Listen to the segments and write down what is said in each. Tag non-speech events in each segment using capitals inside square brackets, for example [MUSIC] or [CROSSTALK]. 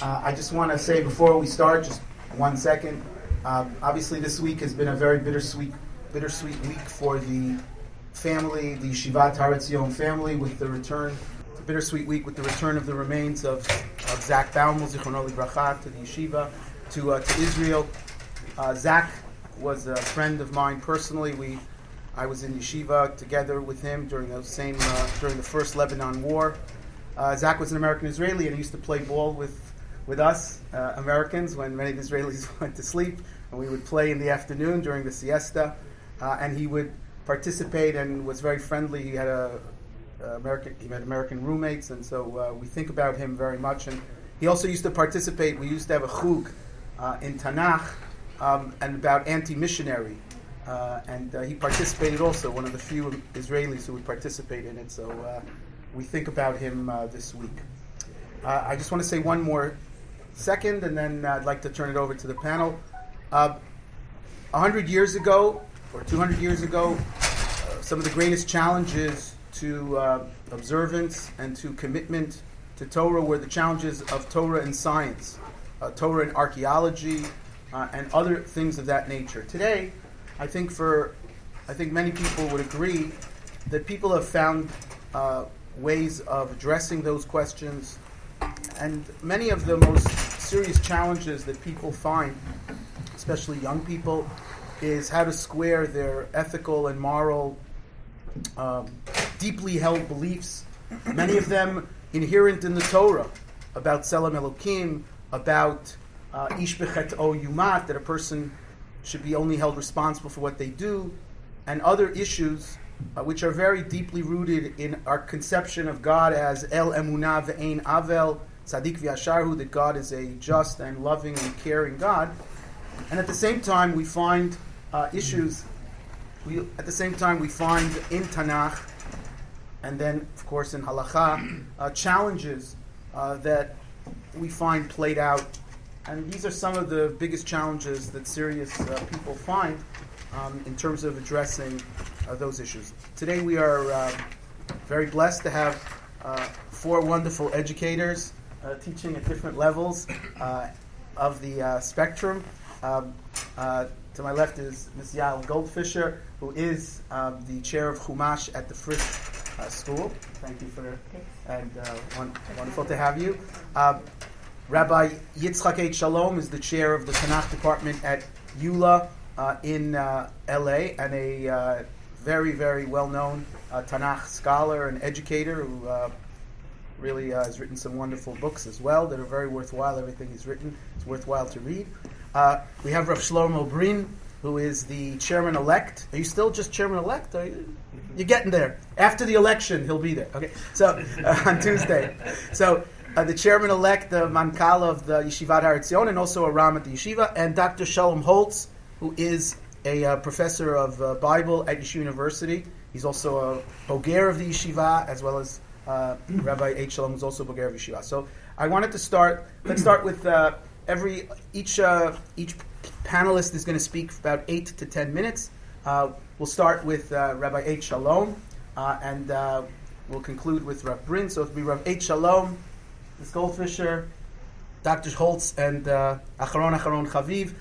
Uh, I just want to say before we start, just one second. Um, obviously, this week has been a very bittersweet, bittersweet week for the family, the Yeshivat Har Etzion family, with the return. A bittersweet week with the return of the remains of, of Zach Baumel, Zichrono Bracha, to the yeshiva, to, uh, to Israel. Uh, Zach was a friend of mine personally. We, I was in yeshiva together with him during the same uh, during the first Lebanon War. Uh, Zach was an American Israeli and he used to play ball with with us uh, Americans when many Israelis [LAUGHS] went to sleep, and we would play in the afternoon during the siesta, uh, and he would participate and was very friendly. He had a, American he had American roommates, and so uh, we think about him very much. And he also used to participate. We used to have a chug uh, in Tanakh um, and about anti-missionary. Uh, and he participated also, one of the few Israelis who would participate in it. So we think about him this week. I just want to say one more second, and then I'd like to turn it over to the panel. Uh, 100 years ago, or 200 years ago, uh, some of the greatest challenges to uh, observance and to commitment to Torah were the challenges of Torah and science, uh, Torah and archaeology, uh, and other things of that nature. Today, I think for I think many people would agree that people have found uh, ways of addressing those questions, and many of the most serious challenges that people find, especially young people, is how to square their ethical and moral, um, deeply held beliefs, many of them inherent in the Torah, about Tzelem Elokim, about uh, Ish o Yumat, that a person should be only held responsible for what they do, and other issues uh, which are very deeply rooted in our conception of God as El Emunah Ve'ein Avel, Tzaddik v'Yasharhu, that God is a just and loving and caring God. And at the same time, we find uh, issues. We, at the same time, we find in Tanakh, and then, of course, in Halacha, uh, challenges uh, that we find played out. And these are some of the biggest challenges that serious uh, people find um, in terms of addressing uh, those issues. Today, we are uh, very blessed to have four wonderful educators uh, teaching at different levels uh, of the uh, spectrum. Um, to my left is Ms. Yael Goldfisher, who is um, the chair of Chumash at the Frisch uh, School. Thank you for and uh, one, wonderful to have you. Um, Rabbi Yitzchak Etshalom is the chair of the Tanakh department at YULA uh, in LA and a very, very well known Tanakh scholar and educator who really uh, has written some wonderful books as well that are very worthwhile. Everything he's written is worthwhile to read. Uh, we have Rav Shlomo Brin, who is the chairman elect. Are you still just chairman elect? Are you, are getting there. After the election, he'll be there. Okay, so uh, [LAUGHS] on Tuesday. So uh, the chairman elect, the Mankal of the Yeshivat Har and also a Ram at the Yeshiva, and Dr. Shalom Holtz, who is a uh, professor of uh, Bible at Yeshiva University. He's also a Boger of the Yeshiva, as well as uh, [CLEARS THROAT] Rabbi Etshalom was also Bulgaria Yeshiva. So I wanted to start. Let's start with uh, every each uh, each panelist is going to speak for about eight to ten minutes. Uh, we'll start with uh, Rabbi Etshalom, uh, and we'll conclude with Rabbi Brin. So it'll be Rabbi Etshalom, Ms. Goldfisher, Dr. Holtz, and Acharon Acharon Chaviv.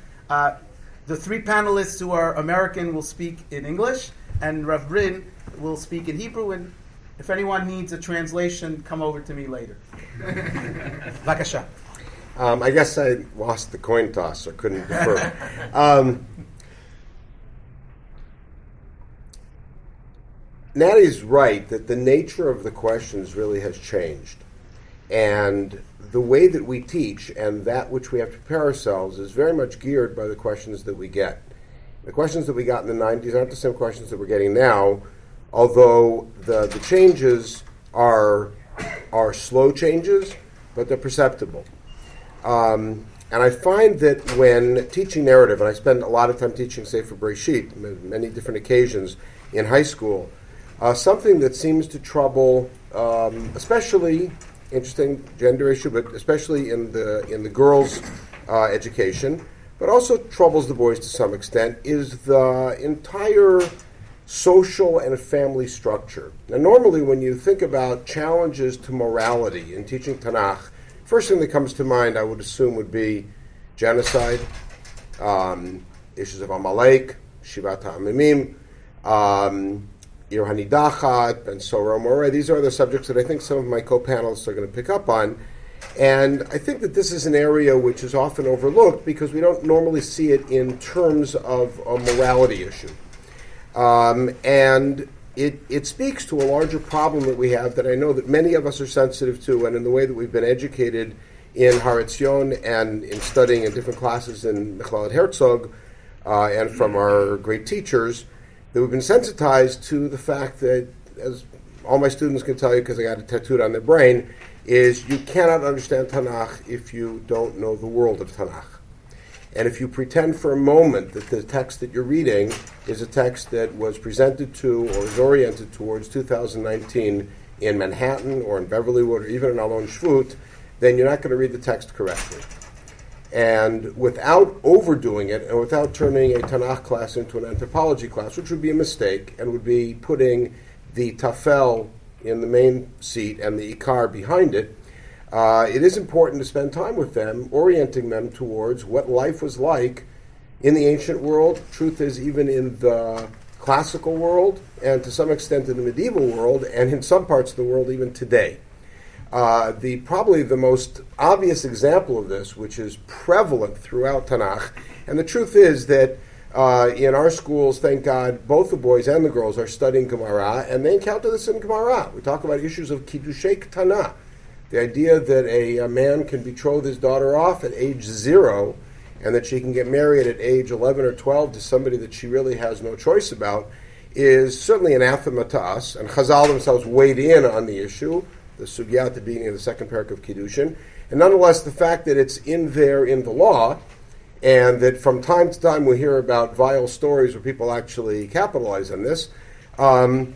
the three panelists who are American will speak in English, and Rav Brin will speak in Hebrew, and if anyone needs a translation, come over to me later. [LAUGHS] Vakasha. Um, I guess I lost the coin toss, so couldn't defer. [LAUGHS] um, Natty's right that the nature of the questions really has changed. And the way that we teach and that which we have to prepare ourselves is very much geared by the questions that we get. The questions that we got in the 90s aren't the same questions that we're getting now, although the, the changes are, are slow changes, but they're perceptible. Um, and I find that when teaching narrative, and I spend a lot of time teaching Sefer Breshit, many different occasions in high school, uh, something that seems to trouble, um, especially interesting gender issue, but especially in the in the girls' uh, education, but also troubles the boys to some extent, is the entire social and family structure. Now, normally, when you think about challenges to morality in teaching Tanakh, first thing that comes to mind, I would assume, would be genocide, um, issues of Amalek, Shivat HaAmamim, um, Ir Hanidachat, and Sorer Moreh. These are the subjects that I think some of my co-panelists are going to pick up on. And I think that this is an area which is often overlooked because we don't normally see it in terms of a morality issue. Um, and it, it speaks to a larger problem that we have that I know that many of us are sensitive to, and in the way that we've been educated in Har Etzion and in studying in different classes in Michlelet Herzog uh, and from our great teachers, that we've been sensitized to the fact that, as all my students can tell you because I got it tattooed on their brain, is you cannot understand Tanakh if you don't know the world of Tanakh. And if you pretend for a moment that the text that you're reading is a text that was presented to or is oriented towards 2019 in Manhattan or in Beverlywood or even in Alon Shvut, then you're not going to read the text correctly. And without overdoing it and without turning a Tanakh class into an anthropology class, which would be a mistake and would be putting the tafel in the main seat and the ikar behind it, uh, it is important to spend time with them, orienting them towards what life was like in the ancient world. Truth is, even in the classical world, and to some extent in the medieval world, and in some parts of the world even today. Uh, the probably the most obvious example of this, which is prevalent throughout Tanakh, and the truth is that uh, in our schools, thank God, both the boys and the girls are studying Gemara, and they encounter this in Gemara. We talk about issues of kiddushei ketana, the idea that a, a, man can betroth his daughter off at age zero, and that she can get married at age 11 or 12 to somebody that she really has no choice about, is certainly anathema to us. And Chazal themselves weighed in on the issue the sugya at the beginning of the second parak of Kiddushin. And nonetheless, the fact that it's in there in the law, and that from time to time we hear about vile stories where people actually capitalize on this, um,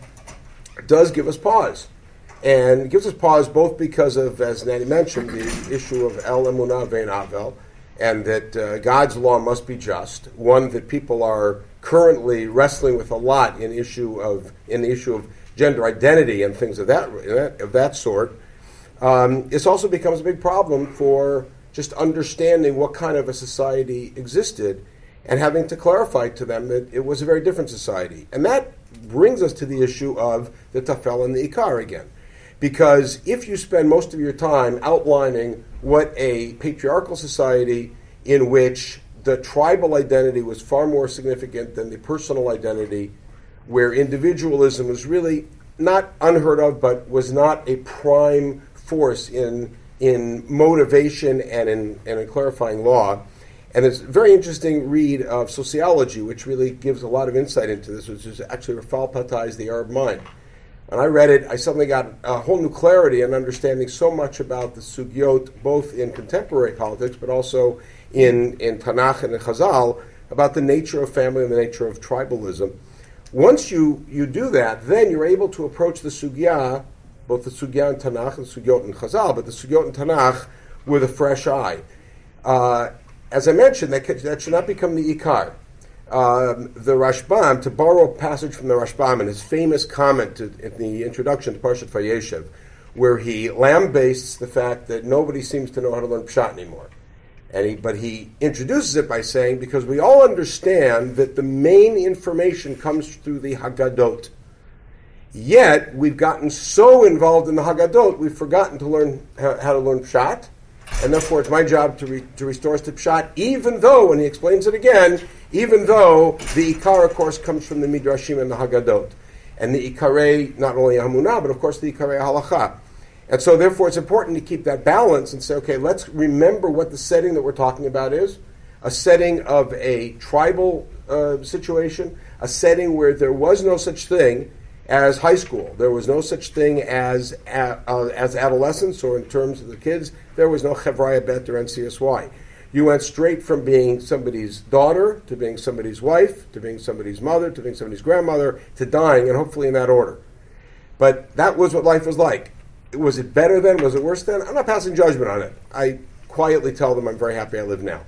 does give us pause. And gives us pause both because of, as Natty mentioned, the issue of El Emunah Vein Avel, and that uh, God's law must be just, one that people are currently wrestling with a lot in issue of in the issue of gender identity and things of that of that sort, um, this also becomes a big problem for just understanding what kind of a society existed and having to clarify to them that it was a very different society. And that brings us to the issue of the tafel and the ikar again. Because if you spend most of your time outlining what a patriarchal society in which the tribal identity was far more significant than the personal identity where individualism was really not unheard of, but was not a prime force in in motivation and in, and in clarifying law. And it's a very interesting read of sociology, which really gives a lot of insight into this, which is actually Raphael Patai's The Arab Mind. When I read it, I suddenly got a whole new clarity and understanding so much about the sugyot, both in contemporary politics, but also in, in Tanakh and in Chazal, about the nature of family and the nature of tribalism. Once you, you do that, then you're able to approach the sugya, both the sugya in Tanakh and the sugyot in Chazal, but the sugyot in Tanakh with a fresh eye. Uh, as I mentioned, that, that should not become the ikar. Um, the Rashbam, to borrow a passage from the Rashbam in his famous comment to, in the introduction to Parshat Vayeshev, where he lambastes the fact that nobody seems to know how to learn Pshat anymore. And he, but he introduces it by saying, because we all understand that the main information comes through the Haggadot. Yet, we've gotten so involved in the Haggadot, we've forgotten to learn how, how to learn Pshat. And therefore, it's my job to, re, to restore us to Pshat, even though, and he explains it again, even though the Ikar, of course, comes from the Midrashim and the Haggadot. And the Ikare, not only Hamunah, but of course the Ikare Halacha. And so, therefore, it's important to keep that balance and say, okay, let's remember what the setting that we're talking about is a setting of a tribal uh, situation, a setting where there was no such thing as high school. There was no such thing as uh, as adolescence, or in terms of the kids, there was no Chevraya Bet or NCSY. You went straight from being somebody's daughter to being somebody's wife to being somebody's mother to being somebody's grandmother to dying, and hopefully in that order. But that was what life was like was it better then? Was it worse then? I'm not passing judgment on it. I quietly tell them I'm very happy I live now.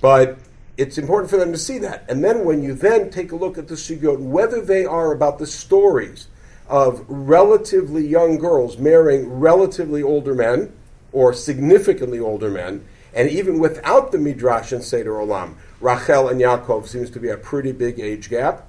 But it's important for them to see that. And then when you then take a look at the sugyot, whether they are about the stories of relatively young girls marrying relatively older men, or significantly older men. And even without the Midrash and Seder Olam, Rachel and Yaakov seems to be a pretty big age gap.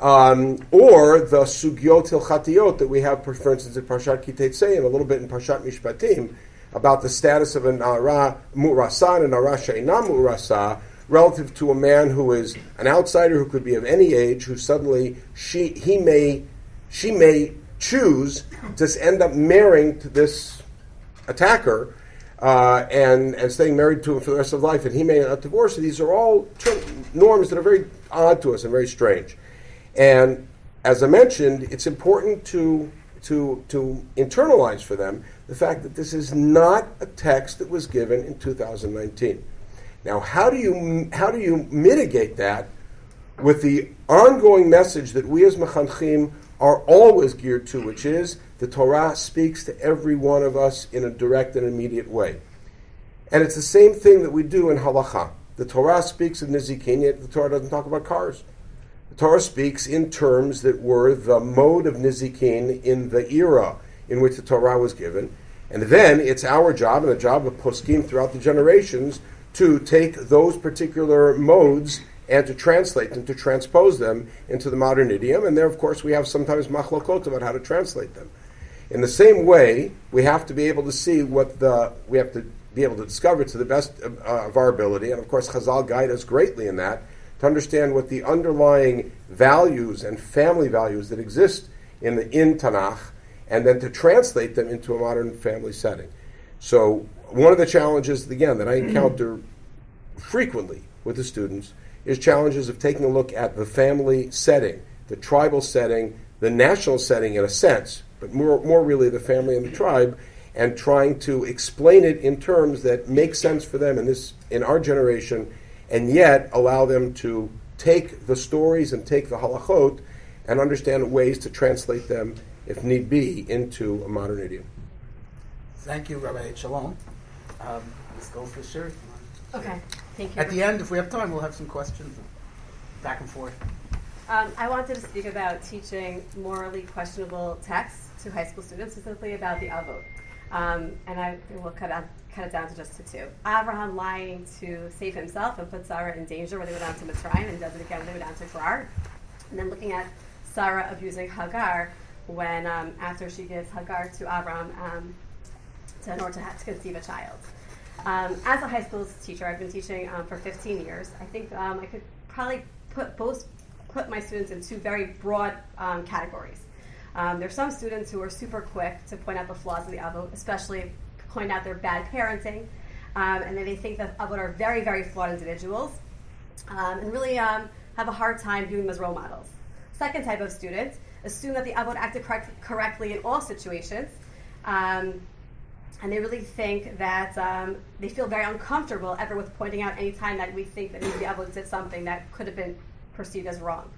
Um, or the sugyot hilchatiot that we have, for instance, in Parshat Kiteitzei and a little bit in Parshat Mishpatim, about the status of a nara mu'rasa and a nara mu'rasa, relative to a man who is an outsider who could be of any age, who suddenly she he may she may choose to end up marrying to this attacker uh, and and staying married to him for the rest of life, and he may not divorce. These are all norms that are very odd to us and very strange. And as I mentioned, it's important to, to, to internalize for them the fact that this is not a text that was given in 2019. Now, how do you, how do you mitigate that with the ongoing message that we as Mechanchim are always geared to, which is the Torah speaks to every one of us in a direct and immediate way. And it's the same thing that we do in halacha. The Torah speaks of nizikin, yet the Torah doesn't talk about cars. The Torah speaks in terms that were the mode of Nizikin in the era in which the Torah was given. And then it's our job and the job of poskim throughout the generations to take those particular modes and to translate them, to transpose them into the modern idiom. And there, of course, we have sometimes machlokot about how to translate them. In the same way, we have to be able to see what the, we have to be able to discover to the best of, uh, of our ability. And of course, Chazal guide us greatly in that to understand what the underlying values and family values that exist in the in Tanakh, and then to translate them into a modern family setting. So one of the challenges, again, that I encounter frequently with the students is challenges of taking a look at the family setting, the tribal setting, the national setting in a sense, but more, more really the family and the tribe, and trying to explain it in terms that make sense for them in this in our generation and yet allow them to take the stories and take the halachot and understand ways to translate them, if need be, into a modern idiom. Thank you, Rabbi Shalom. Um, let's go for sure. Okay, thank you. At the end, if we have time, we'll have some questions back and forth. Um, I wanted to speak about teaching morally questionable texts to high school students, specifically about the Avot. Um, and I will cut out cut it down to just to two. Abraham lying to save himself and put Sarah in danger when they went down to Mitzrayim and does it again when they went down to Gerar. And then looking at Sarah abusing Hagar when um, after she gives Hagar to Abraham um, to, in order to, to conceive a child. Um, as a high school teacher, I've been teaching um, for 15 years. I think um, I could probably put both put my students in two very broad categories. Um, there's some students who are super quick to point out the flaws of the avot, especially point out their bad parenting, um, and then they think that Avot are very, very flawed individuals, um, and really um, have a hard time viewing them as role models. Second type of students assume that the Avot acted correct, correctly in all situations, um, and they really think that um, they feel very uncomfortable ever with pointing out any time that we think that maybe the Avot did something that could have been perceived as wrong.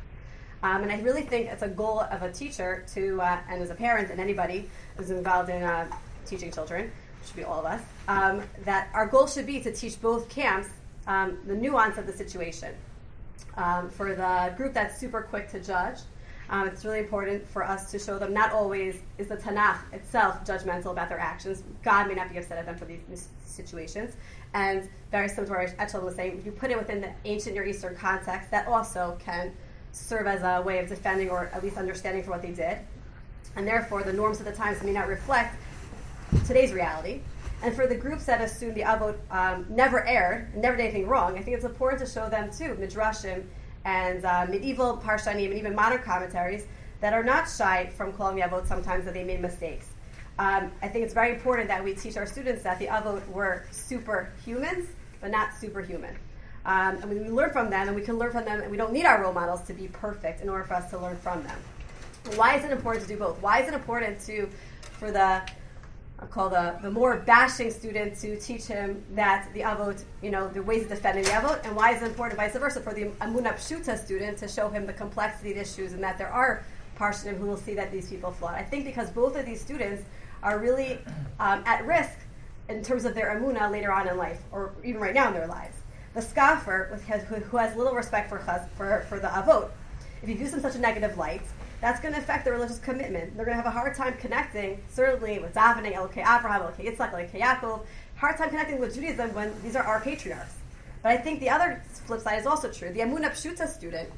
Um, and I really think it's a goal of a teacher to, uh, and as a parent and anybody who's involved in uh, teaching children, should be all of us, um, that our goal should be to teach both camps um, the nuance of the situation. Um, for the group that's super quick to judge, um, it's really important for us to show them not always is the Tanakh itself judgmental about their actions. God may not be upset at them for these situations. And very similar to what Echel was saying, you put it within the ancient Near Eastern context, that also can serve as a way of defending or at least understanding for what they did. And therefore, the norms of the times may not reflect today's reality. And for the groups that assume the Avot um, never erred, never did anything wrong, I think it's important to show them too, Midrashim and uh, medieval Parshanim and even modern commentaries that are not shy from calling the Avot sometimes that they made mistakes. Um, I think it's very important that we teach our students that the Avot were superhumans, but not superhuman. Um, and we learn from them, and we can learn from them, and we don't need our role models to be perfect in order for us to learn from them. Why is it important to do both? Why is it important to, for the I'll call the, the more bashing student to teach him that the avot, you know, the ways of defending the avot, and why is it important, vice versa, for the amuna pshuta student to show him the complexity of issues and that there are parshanim who will see that these people flawed. I think because both of these students are really um, at risk in terms of their amuna later on in life, or even right now in their lives. The scoffer, who has little respect for, for, for the avot, if he them in such a negative light, that's going to affect their religious commitment. They're going to have a hard time connecting, certainly with davening, Elokei Abraham, Elokei Yitzchak, Elokei Yaakov, hard time connecting with Judaism when these are our patriarchs. But I think the other flip side is also true. The Amuna Pshuta student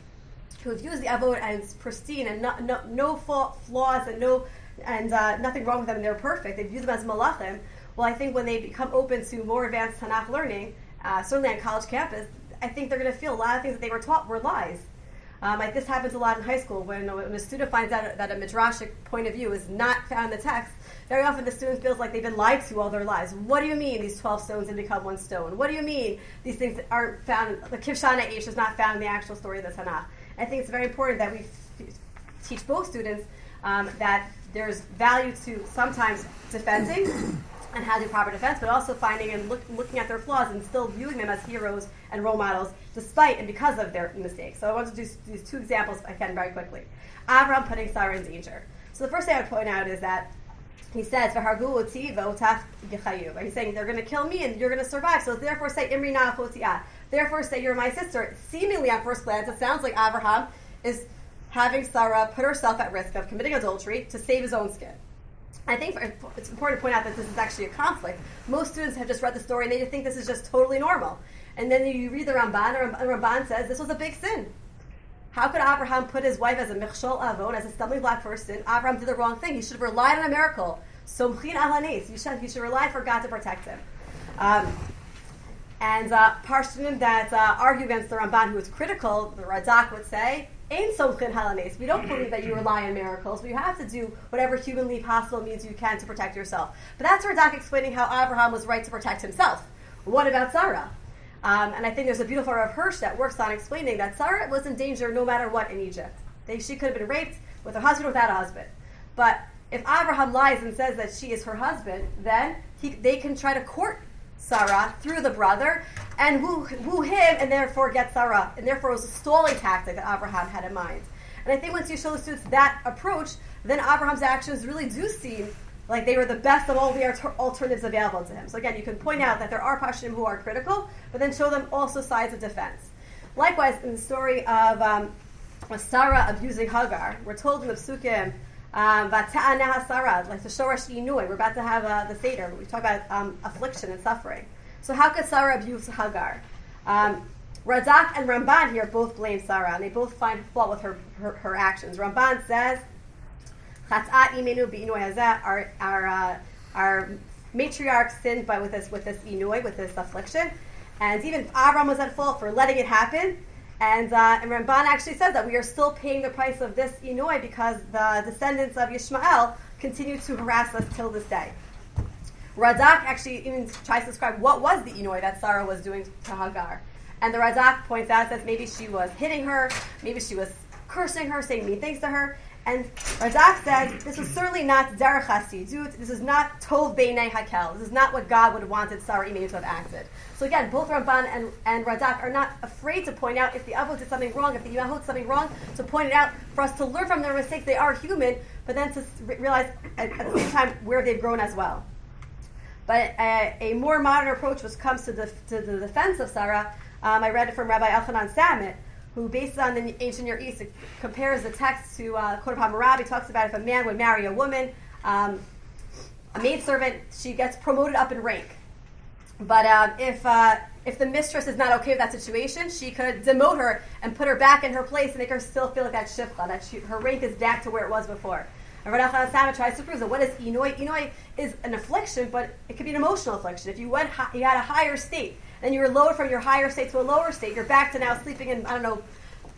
who views the Avot as pristine and no, no, no flaws and no and uh, nothing wrong with them they're perfect, they view them as malachim. Well, I think when they become open to more advanced Tanakh learning, uh, certainly on college campus, I think they're going to feel a lot of things that they were taught were lies. Um, like this happens a lot in high school when, when a student finds out that a midrashic point of view is not found in the text. Very often the student feels like they've been lied to all their lives. What do you mean these 12 stones didn't become one stone? What do you mean these things aren't found, the Kivshan HaEsh is not found in the actual story of the Tanakh? I think it's very important that we f- teach both students um, that there's value to sometimes defending and having proper defense, but also finding and look, looking at their flaws and still viewing them as heroes and role models despite and because of their mistakes. So I want to do these two examples again very quickly. Avram putting Sarah in danger. So the first thing I would point out is that he says, He's saying they're going to kill me and you're going to survive. So therefore say Imri Therefore say you're my sister. Seemingly on first glance, it sounds like Abraham is having Sarah put herself at risk of committing adultery to save his own skin. I think it's important to point out that this is actually a conflict. Most students have just read the story and they think this is just totally normal. And then you read the Ramban, and Ramban says this was a big sin. How could Abraham put his wife as a michshol avon, as a stumbling block for sin? Abraham did the wrong thing. He should have relied on a miracle. Somchin alanes. You should, you should rely for God to protect him. Um, and uh, Parshim that uh, argue against the Ramban, who is critical, the Radak would say, Somchin halanes. We don't believe that you rely on miracles. We have to do whatever humanly possible means you can to protect yourself. But that's Radak explaining how Abraham was right to protect himself. What about Sarah? Um, and I think there's a beautiful Rav Hirsch that works on explaining that Sarah was in danger no matter what in Egypt. They, she could have been raped with her husband or without a husband. But if Abraham lies and says that she is her husband, then he, they can try to court Sarah through the brother and woo, woo him and therefore get Sarah. And therefore it was a stalling tactic that Abraham had in mind. And I think once you show the students that approach, then Abraham's actions really do seem like they were the best of all the alternatives available to him. So again, you can point out that there are Pashim who are critical, but then show them also sides of defense. Likewise, in the story of um, Sarah abusing Hagar, we're told in the Psukim, um, like the Shorash Inui, we're about to have uh, the Seder, we talk about um, affliction and suffering. So how could Sarah abuse Hagar? Um, Radak and Ramban here both blame Sarah, and they both find fault with her, her, her actions. Ramban says, our, our, uh, our matriarch sinned by with this with this inui, with this affliction. And even Avram was at fault for letting it happen. And, uh, and Ramban actually says that we are still paying the price of this inui because the descendants of Yishmael continue to harass us till this day. Radak actually even tries to describe what was the inui that Sarah was doing to Hagar. And the Radak points out that maybe she was hitting her, maybe she was cursing her, saying mean things to her, and Radak says this is certainly not derech hasidut. This is not tov beinei hakel. This is not what God would have wanted Sarah Imenu to have acted. So again, both Ramban and, and Radak are not afraid to point out if the Avot did something wrong, if the Yahoo did something wrong, to point it out for us to learn from their mistakes. They are human, but then to realize at, at the same time where they've grown as well. But a, a more modern approach, which comes to the, to the defense of Sarah, um, I read it from Rabbi Elchanan Samet, who, based on the ancient Near East, compares the text to uh, Code of Hammurabi, talks about if a man would marry a woman, um, a maidservant, she gets promoted up in rank. But um, if uh, if the mistress is not okay with that situation, she could demote her and put her back in her place and make her still feel like that shifcha, that she, her rank is back to where it was before. And Rav Samet tries to prove that what is inoi? Inoi is an affliction, but it could be an emotional affliction. If you went, you had a higher state, and you were lowered from your higher state to a lower state. You're back to now sleeping in I don't know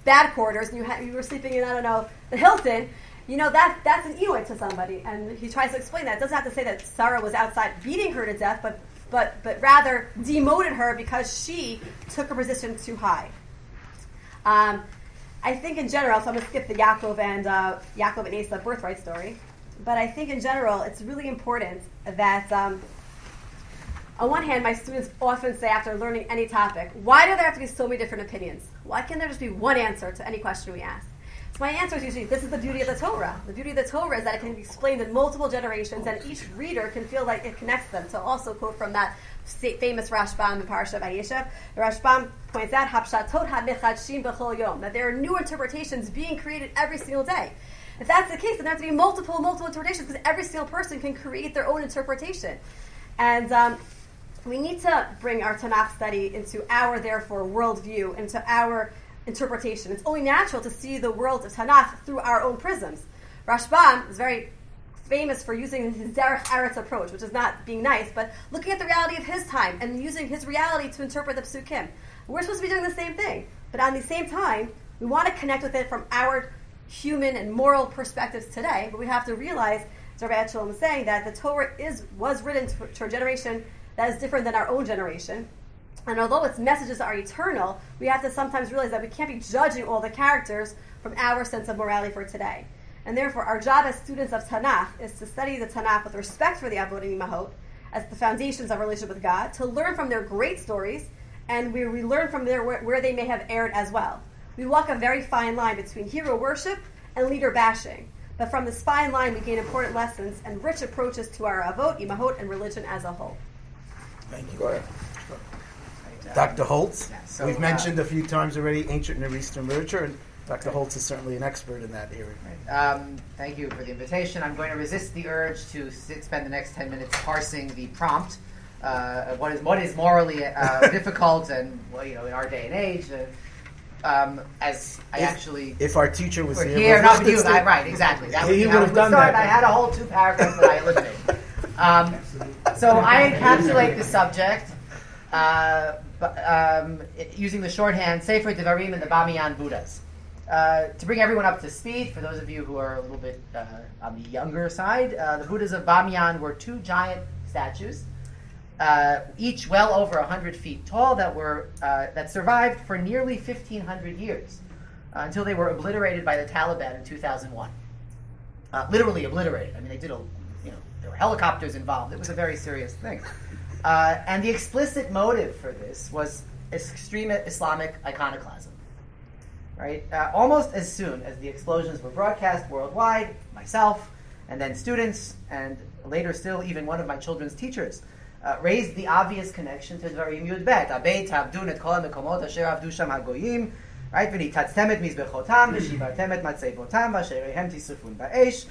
bad quarters, and you ha- you were sleeping in I don't know the Hilton. You know that that's an Eloy to somebody, and he tries to explain that. It doesn't have to say that Sarah was outside beating her to death, but but but rather demoted her because she took a position too high. Um, I think in general, so I'm going to skip the Yaakov and uh, Yaakov and Esav birthright story, but I think in general it's really important that um, on one hand, my students often say after learning any topic, why do there have to be so many different opinions? Why can't there just be one answer to any question we ask? So my answer is usually this is the beauty of the Torah. The beauty of the Torah is that it can be explained in multiple generations, and each reader can feel like it connects them. So also quote from that famous Rashbam in Parsha Vayeshev, the Rashbam points out that there are new interpretations being created every single day. If that's the case, then there have to be multiple, multiple interpretations because every single person can create their own interpretation. And um, we need to bring our Tanakh study into our, therefore, worldview, into our interpretation. It's only natural to see the world of Tanakh through our own prisms. Rashbam is very famous for using his Derech Eretz approach, which is not being nice, but looking at the reality of his time and using his reality to interpret the psukim. We're supposed to be doing the same thing, but at the same time, we want to connect with it from our human and moral perspectives today. But we have to realize, as Rabbi Shalom is saying, that the Torah is was written to, to a generation that is different than our own generation. And although its messages are eternal, we have to sometimes realize that we can't be judging all the characters from our sense of morality for today. And therefore, our job as students of Tanakh is to study the Tanakh with respect for the Avodim Mahot as the foundations of relationship with God, to learn from their great stories, and we, we learn from where, where they may have erred as well. We walk a very fine line between hero worship and leader bashing. But from this fine line, we gain important lessons and rich approaches to our avot, imahot, and religion as a whole. Thank you. Go ahead. Dr. Holtz, Yeah, so, we've uh, mentioned a few times already ancient Near Eastern literature, and Dr. Holtz is certainly an expert in that area. Um, thank you for the invitation. I'm going to resist the urge to sit, spend the next 10 minutes parsing the prompt. Uh, what is what is morally uh, [LAUGHS] difficult and well, you know in our day and age, uh, um, as I If- actually If our teacher was here, here, not with you, I, right? Exactly. That He would would have done start. that. I had a whole two paragraphs that I eliminated. [LAUGHS] Um, so I encapsulate the subject uh, um, using the shorthand Sefer Devarim and the Bamiyan Buddhas. Uh, to bring everyone up to speed, for those of you who are a little bit uh, on the younger side, uh, the Buddhas of Bamiyan were two giant statues, uh, each well over 100 feet tall, that were uh, that survived for nearly 1,500 years until they were obliterated by the Taliban in 2001. Uh, literally obliterated. I mean, they did a, there were helicopters involved. It was a very serious thing. Uh, and the explicit motive for this was extreme Islamic iconoclasm. Right? Uh, almost as soon as the explosions were broadcast worldwide, myself and then students, and later still even one of my children's teachers, uh, raised the obvious connection to Dvarim Yud Bet. Abeit Abdun et kol mekomot asher avdu sham hagoyim, right? V'nitatztem et mizbechotam, v'shivartem et matzeivotam, v'asherehem tisrifun ba'esh,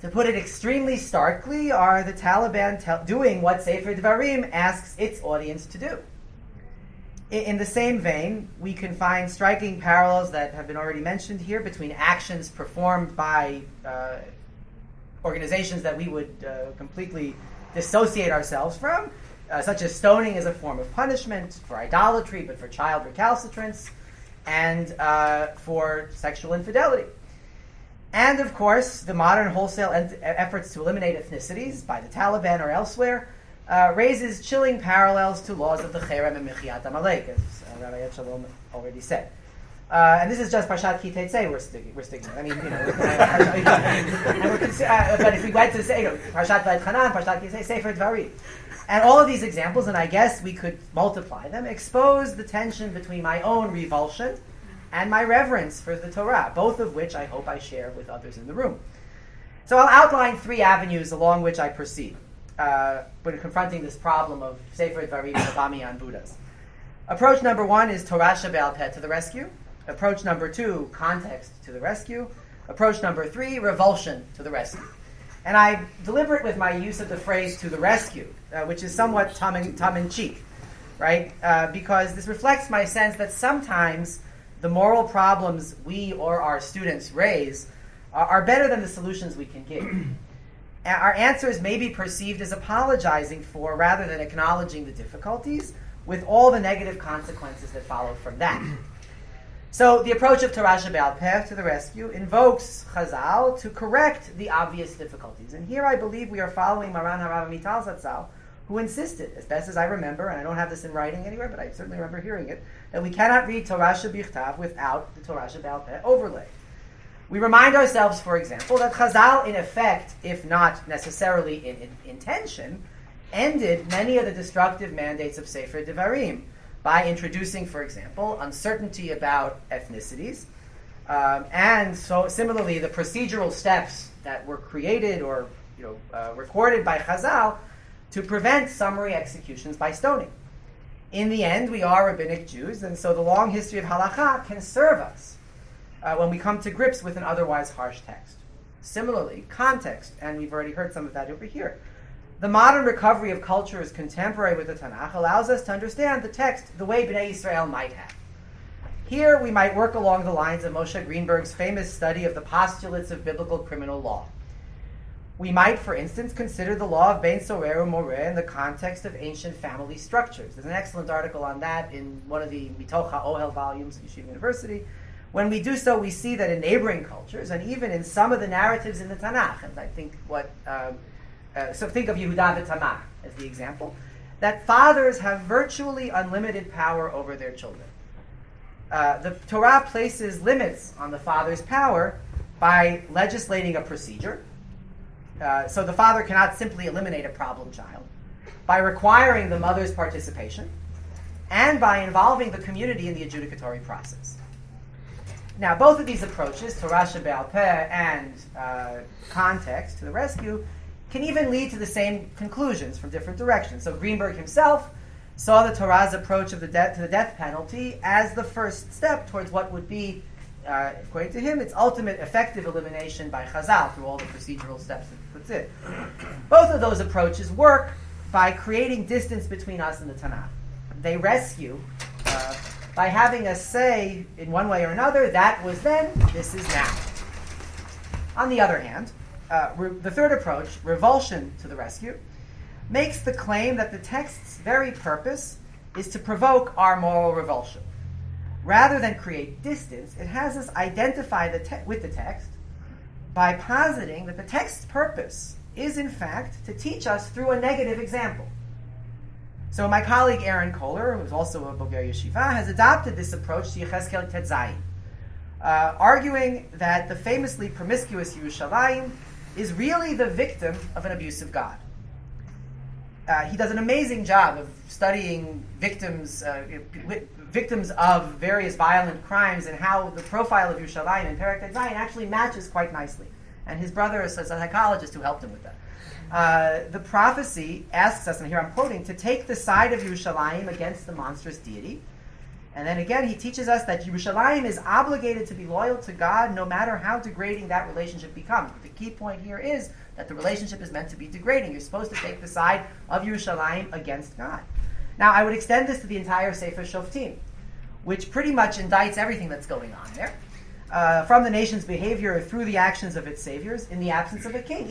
to put it extremely starkly, are the Taliban te- doing what Sefer Devarim asks its audience to do? In the same vein, we can find striking parallels that have been already mentioned here between actions performed by uh, organizations that we would uh, completely dissociate ourselves from, uh, such as stoning as a form of punishment for idolatry, but for child recalcitrance and uh, for sexual infidelity. And of course, the modern wholesale ent- efforts to eliminate ethnicities by the Taliban or elsewhere uh, raises chilling parallels to laws of the Cherem and Mechiyat Amalek, as uh, Rabbi Shalom already said. Uh, and this is just Parshat Ki Tetzei we're sticking, we're sticking. I mean, you know, we're uh, but if we went to say, you know, Parshat Va'etchanan, Parshat Ki Tetzei, Sefer Dvarim, and all of these examples, and I guess we could multiply them, expose the tension between my own revulsion and my reverence for the Torah, both of which I hope I share with others in the room. So I'll outline three avenues along which I proceed uh, when confronting this problem of Sefer Dvarim and Bamiyan Buddhas. Approach number one is Torah Shebe'al Peh to the rescue. Approach number two, context to the rescue. Approach number three, revulsion to the rescue. And I deliberate with my use of the phrase to the rescue, uh, which is somewhat tongue in, cheek, right? Uh, because this reflects my sense that sometimes the moral problems we or our students raise are, are better than the solutions we can give. [CLEARS THROAT] Our answers may be perceived as apologizing for rather than acknowledging the difficulties with all the negative consequences that follow from that. [CLEARS THROAT] So the approach of Shebe'al Peh to the rescue invokes Chazal to correct the obvious difficulties. And here I believe we are following Maran Harav Amital Zatzal, who insisted, as best as I remember, and I don't have this in writing anywhere, but I certainly remember hearing it, that we cannot read Torah Shebichtav without the Torah Shabbat overlay. We remind ourselves, for example, that Chazal, in effect, if not necessarily in, in intention, ended many of the destructive mandates of Sefer Devarim by introducing, for example, uncertainty about ethnicities, um, and so similarly the procedural steps that were created or you know uh, recorded by Chazal to prevent summary executions by stoning. In the end, we are rabbinic Jews, and so the long history of halacha can serve us uh, when we come to grips with an otherwise harsh text. Similarly, context, and we've already heard some of that over here. The modern recovery of culture cultures contemporary with the Tanakh allows us to understand the text the way Bnei Israel might have. Here, we might work along the lines of Moshe Greenberg's famous study of the postulates of biblical criminal law. We might, for instance, consider the law of Ben Sorer Moreh in the context of ancient family structures. There's an excellent article on that in one of the Mitoch HaOhel volumes of Yeshiva University. When we do so, we see that in neighboring cultures, and even in some of the narratives in the Tanakh, and I think what, um, uh, so think of Yehuda the Tamar as the example, that fathers have virtually unlimited power over their children. Uh, the Torah places limits on the father's power by legislating a procedure. Uh, so the father cannot simply eliminate a problem child, by requiring the mother's participation, and by involving the community in the adjudicatory process. Now, both of these approaches, Torah Shebe'al Peh and uh, context to the rescue, can even lead to the same conclusions from different directions. So Greenberg himself saw the Torah's approach of the to the death penalty as the first step towards what would be, uh, according to him, its ultimate effective elimination by Chazal through all the procedural steps that puts in. Both of those approaches work by creating distance between us and the Tanakh. They rescue uh, by having us say, in one way or another, that was then, this is now. On the other hand, uh, re- the third approach, revulsion to the rescue, makes the claim that the text's very purpose is to provoke our moral revulsion. Rather than create distance, it has us identify the te- with the text by positing that the text's purpose is, in fact, to teach us through a negative example. So my colleague Aaron Koller, who's also a Boger Yeshiva, has adopted this approach to Yecheskel Tetzayin, uh, arguing that the famously promiscuous Yerushalayim is really the victim of an abusive God uh, he does an amazing job of studying victims, uh, victims of various violent crimes, and how the profile of Yerushalayim and Perek Zayin actually matches quite nicely. And his brother is a psychologist who helped him with that. Uh, the prophecy asks us, and here I'm quoting, to take the side of Yerushalayim against the monstrous deity. And then again, he teaches us that Yerushalayim is obligated to be loyal to God no matter how degrading that relationship becomes. But the key point here is that the relationship is meant to be degrading. You're supposed to take the side of Yerushalayim against God. Now, I would extend this to the entire Sefer Shoftim, which pretty much indicts everything that's going on there. Uh, from the nation's behavior through the actions of its saviors in the absence of a king.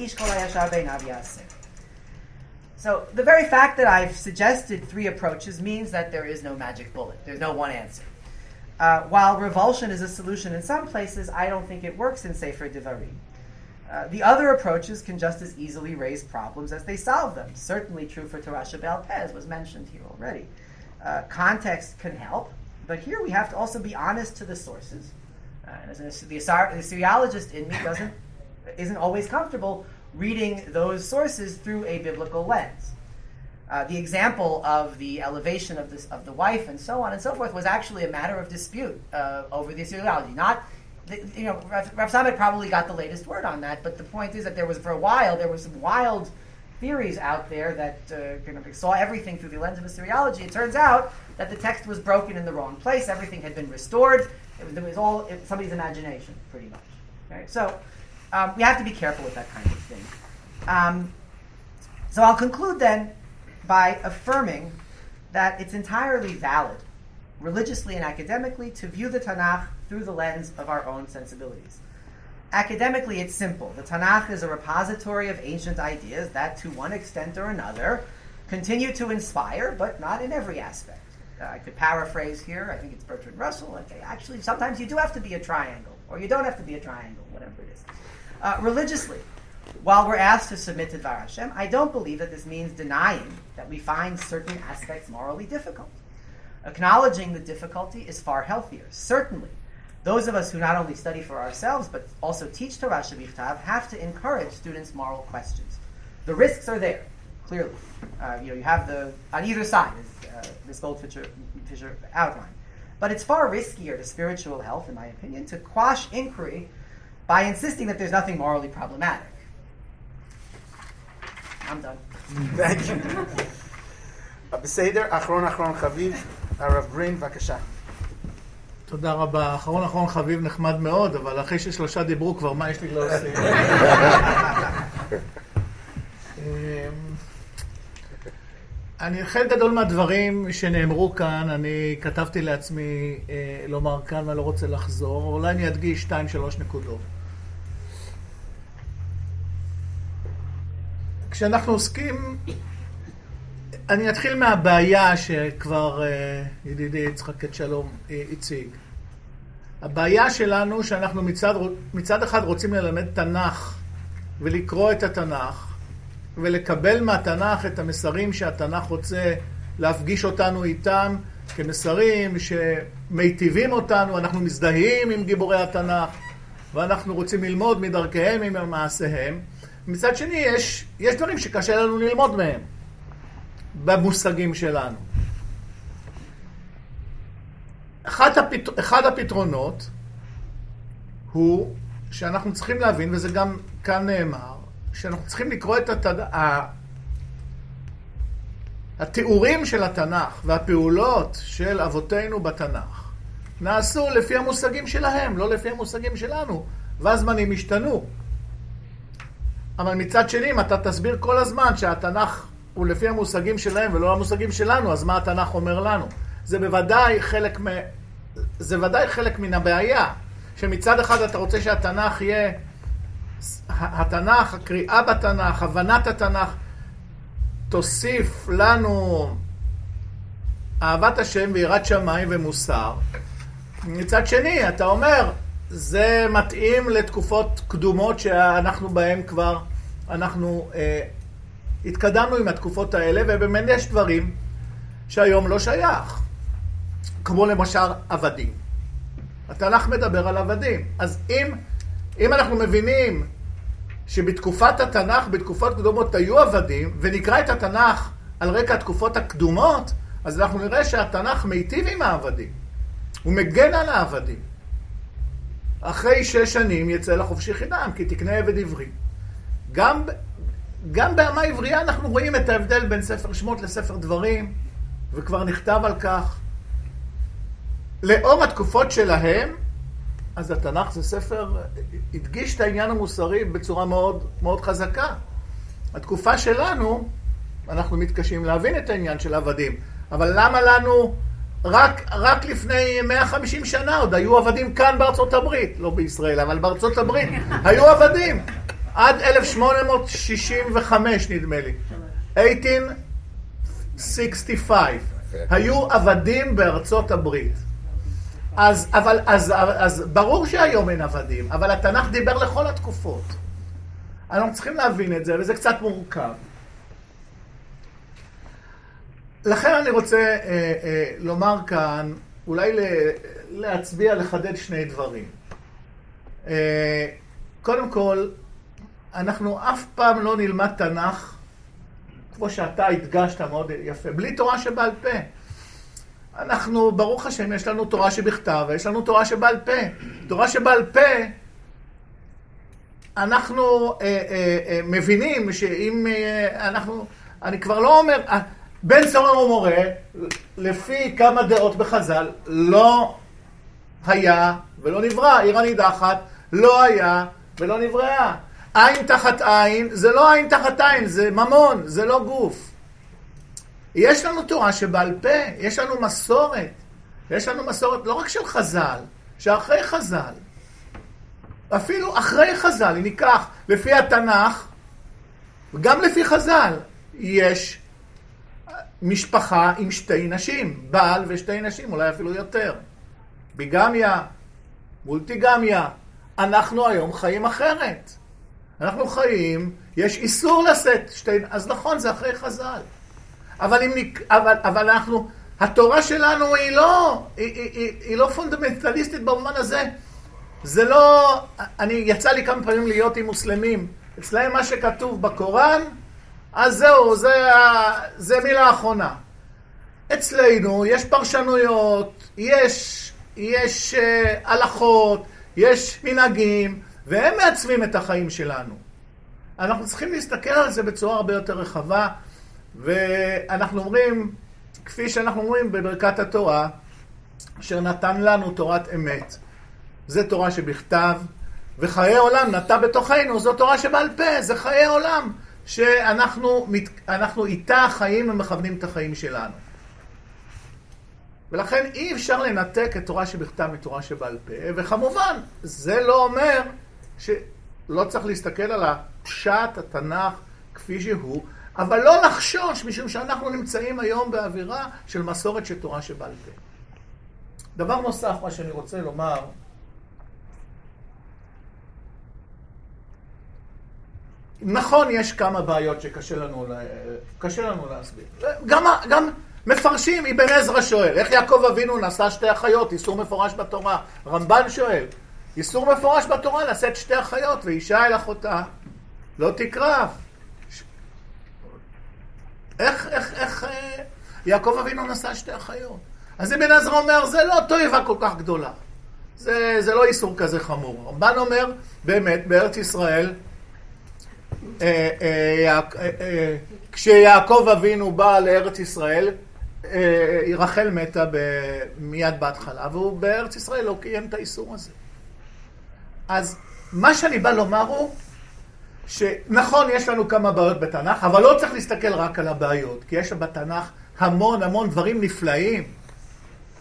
So, the very fact that I've suggested three approaches means that there is no magic bullet. There's no one answer. Uh, while revulsion is a solution in some places, I don't think it works in Sefer Devarim. Uh, the other approaches can just as easily raise problems as they solve them. Certainly true for Torah Shebe'al Peh, was mentioned here already. Uh, context can help, but here we have to also be honest to the sources. Uh, as the, the Assyriologist in me doesn't isn't always comfortable reading those sources through a biblical lens. Uh, the example of the elevation of, this, of the wife and so on and so forth was actually a matter of dispute uh, over the Assyriology, not you know, Rav, Rav probably got the latest word on that, but the point is that there was, for a while, there was some wild theories out there that uh, kind of saw everything through the lens of Assyriology. It turns out that the text was broken in the wrong place. Everything had been restored. It was, it was all it, somebody's imagination, pretty much. Okay? So um, we have to be careful with that kind of thing. Um, so I'll conclude then by affirming that it's entirely valid, religiously and academically, to view the Tanakh through the lens of our own sensibilities. Academically, it's simple. The Tanakh is a repository of ancient ideas that, to one extent or another, continue to inspire, but not in every aspect. Uh, I could paraphrase here, I think it's Bertrand Russell. Okay, actually, sometimes you do have to be a triangle, or you don't have to be a triangle, whatever it is. Uh, religiously, while we're asked to submit to Dvar Hashem, I don't believe that this means denying that we find certain aspects morally difficult. Acknowledging the difficulty is far healthier. Certainly, those of us who not only study for ourselves but also teach Torah Shebichtav have to encourage students' moral questions. The risks are there, clearly. Uh, you know, you have the on either side as uh, Ms. Goldfisher Fisher outlined, but it's far riskier to spiritual health, in my opinion, to quash inquiry by insisting that there's nothing morally problematic. I'm done. [LAUGHS] Thank you. [LAUGHS] Uh, בסדר, achron achron chaviv, הרב Brin בבקשה. תודה רבה. אחרון אחרון חביב נחמד מאוד, אבל אחרי ששלושה דיברו כבר, מה יש לי להוסיף? [LAUGHS] אמ, אני, חלק גדול מהדברים שנאמרו כאן, אני כתבתי לעצמי אה, לומר כאן ואני לא רוצה לחזור, אולי אני אדגיש שתיים, שלוש נקודות. כשאנחנו עוסקים, אני אתחיל מהבעיה שכבר אה, ידידי יצחק את שלום אה, הציג. הבעיה שלנו שאנחנו מצד, מצד אחד רוצים ללמד תנ"ך ולקרוא את התנ"ך ולקבל מהתנ"ך את המסרים שהתנ"ך רוצה להפגיש אותנו איתם כמסרים שמיטיבים אותנו, אנחנו מזדהים עם גיבורי התנ"ך ואנחנו רוצים ללמוד מדרכיהם וממעשיהם. מצד שני, יש, יש דברים שקשה לנו ללמוד מהם במושגים שלנו. אחד, הפת... אחד הפתרונות הוא שאנחנו צריכים להבין, וזה גם כאן נאמר, שאנחנו צריכים לקרוא את התד... התיאורים של התנ"ך והפעולות של אבותינו בתנ"ך נעשו לפי המושגים שלהם, לא לפי המושגים שלנו, והזמנים השתנו. אבל מצד שני, אם אתה תסביר כל הזמן שהתנ"ך הוא לפי המושגים שלהם ולא המושגים שלנו, אז מה התנ"ך אומר לנו? זה בוודאי חלק מ... זה ודאי חלק מן הבעיה, שמצד אחד אתה רוצה שהתנ"ך יהיה, התנ"ך, הקריאה בתנ"ך, הבנת התנ"ך, תוסיף לנו אהבת השם ויראת שמיים ומוסר. מצד שני, אתה אומר, זה מתאים לתקופות קדומות שאנחנו בהן כבר, אנחנו אה, התקדמנו עם התקופות האלה, ובאמת יש דברים שהיום לא שייך. כמו למשל עבדים. התנ"ך מדבר על עבדים. אז אם, אם אנחנו מבינים שבתקופת התנ"ך, בתקופות קדומות היו עבדים, ונקרא את התנ"ך על רקע התקופות הקדומות, אז אנחנו נראה שהתנ"ך מיטיב עם העבדים. הוא מגן על העבדים. אחרי שש שנים יצא לחופשי חינם, כי תקנה עבד עברי. גם, גם באמה עברייה אנחנו רואים את ההבדל בין ספר שמות לספר דברים, וכבר נכתב על כך. לאור התקופות שלהם, אז התנ"ך זה ספר, הדגיש את העניין המוסרי בצורה מאוד, מאוד חזקה. התקופה שלנו, אנחנו מתקשים להבין את העניין של עבדים, אבל למה לנו, רק, רק לפני 150 שנה עוד היו עבדים כאן בארצות הברית, לא בישראל, אבל בארצות הברית, [LAUGHS] היו עבדים. עד 1865 נדמה לי. 1865. היו עבדים בארצות הברית. אז, אבל, אז, אז ברור שהיום אין עבדים, אבל התנ"ך דיבר לכל התקופות. אנחנו צריכים להבין את זה, וזה קצת מורכב. לכן אני רוצה אה, אה, לומר כאן, אולי ל, להצביע, לחדד שני דברים. אה, קודם כל, אנחנו אף פעם לא נלמד תנ"ך, כמו שאתה הדגשת מאוד יפה, בלי תורה שבעל פה. אנחנו, ברוך השם, יש לנו תורה שבכתב, ויש לנו תורה שבעל פה. תורה שבעל פה, אנחנו אה, אה, אה, מבינים שאם אה, אנחנו, אני כבר לא אומר, אה, בן סורר הוא מורה, לפי כמה דעות בחז"ל, לא היה ולא נברא. עיר הנידחת לא היה ולא נבראה. עין תחת עין, זה לא עין תחת עין, זה ממון, זה לא גוף. יש לנו תורה שבעל פה, יש לנו מסורת. יש לנו מסורת לא רק של חז"ל, שאחרי חז"ל. אפילו אחרי חז"ל, אם ניקח לפי התנ"ך, וגם לפי חז"ל, יש משפחה עם שתי נשים, בעל ושתי נשים, אולי אפילו יותר. ביגמיה, מולטיגמיה. אנחנו היום חיים אחרת. אנחנו חיים, יש איסור לשאת שתי... אז נכון, זה אחרי חז"ל. אבל, אם, אבל, אבל אנחנו, התורה שלנו היא לא, היא, היא, היא, היא לא פונדמנטליסטית במובן הזה. זה לא, אני, יצא לי כמה פעמים להיות עם מוסלמים. אצלהם מה שכתוב בקוראן, אז זהו, זה, זה מילה אחרונה. אצלנו יש פרשנויות, יש, יש uh, הלכות, יש מנהגים, והם מעצבים את החיים שלנו. אנחנו צריכים להסתכל על זה בצורה הרבה יותר רחבה. ואנחנו אומרים, כפי שאנחנו אומרים בברכת התורה, אשר נתן לנו תורת אמת. זה תורה שבכתב, וחיי עולם נטע בתוכנו, זו תורה שבעל פה, זה חיי עולם, שאנחנו אנחנו איתה חיים ומכוונים את החיים שלנו. ולכן אי אפשר לנתק את תורה שבכתב מתורה שבעל פה, וכמובן, זה לא אומר שלא צריך להסתכל על הפשט, התנ"ך, כפי שהוא, אבל לא לחשוש, משום שאנחנו נמצאים היום באווירה של מסורת של תורה שבעל פה. דבר נוסף, מה שאני רוצה לומר, נכון, יש כמה בעיות שקשה לנו, קשה לנו להסביר. גם, גם מפרשים, אבן עזרא שואל, איך יעקב אבינו נשא שתי אחיות, איסור מפורש בתורה. רמב"ן שואל, איסור מפורש בתורה לשאת שתי אחיות, ואישה אל אחותה לא תקרב. איך, איך, איך אה, יעקב אבינו נשא שתי אחיות? אז אבן עזרא אומר, זה לא תועבה כל כך גדולה. זה, זה לא איסור כזה חמור. רמב"ן אומר, באמת, בארץ ישראל, אה, אה, כשיעקב אבינו בא לארץ ישראל, רחל מתה מיד בהתחלה, והוא בארץ ישראל לא קיים את האיסור הזה. אז מה שאני בא לומר הוא, שנכון, יש לנו כמה בעיות בתנ"ך, אבל לא צריך להסתכל רק על הבעיות, כי יש בתנ"ך המון המון דברים נפלאים.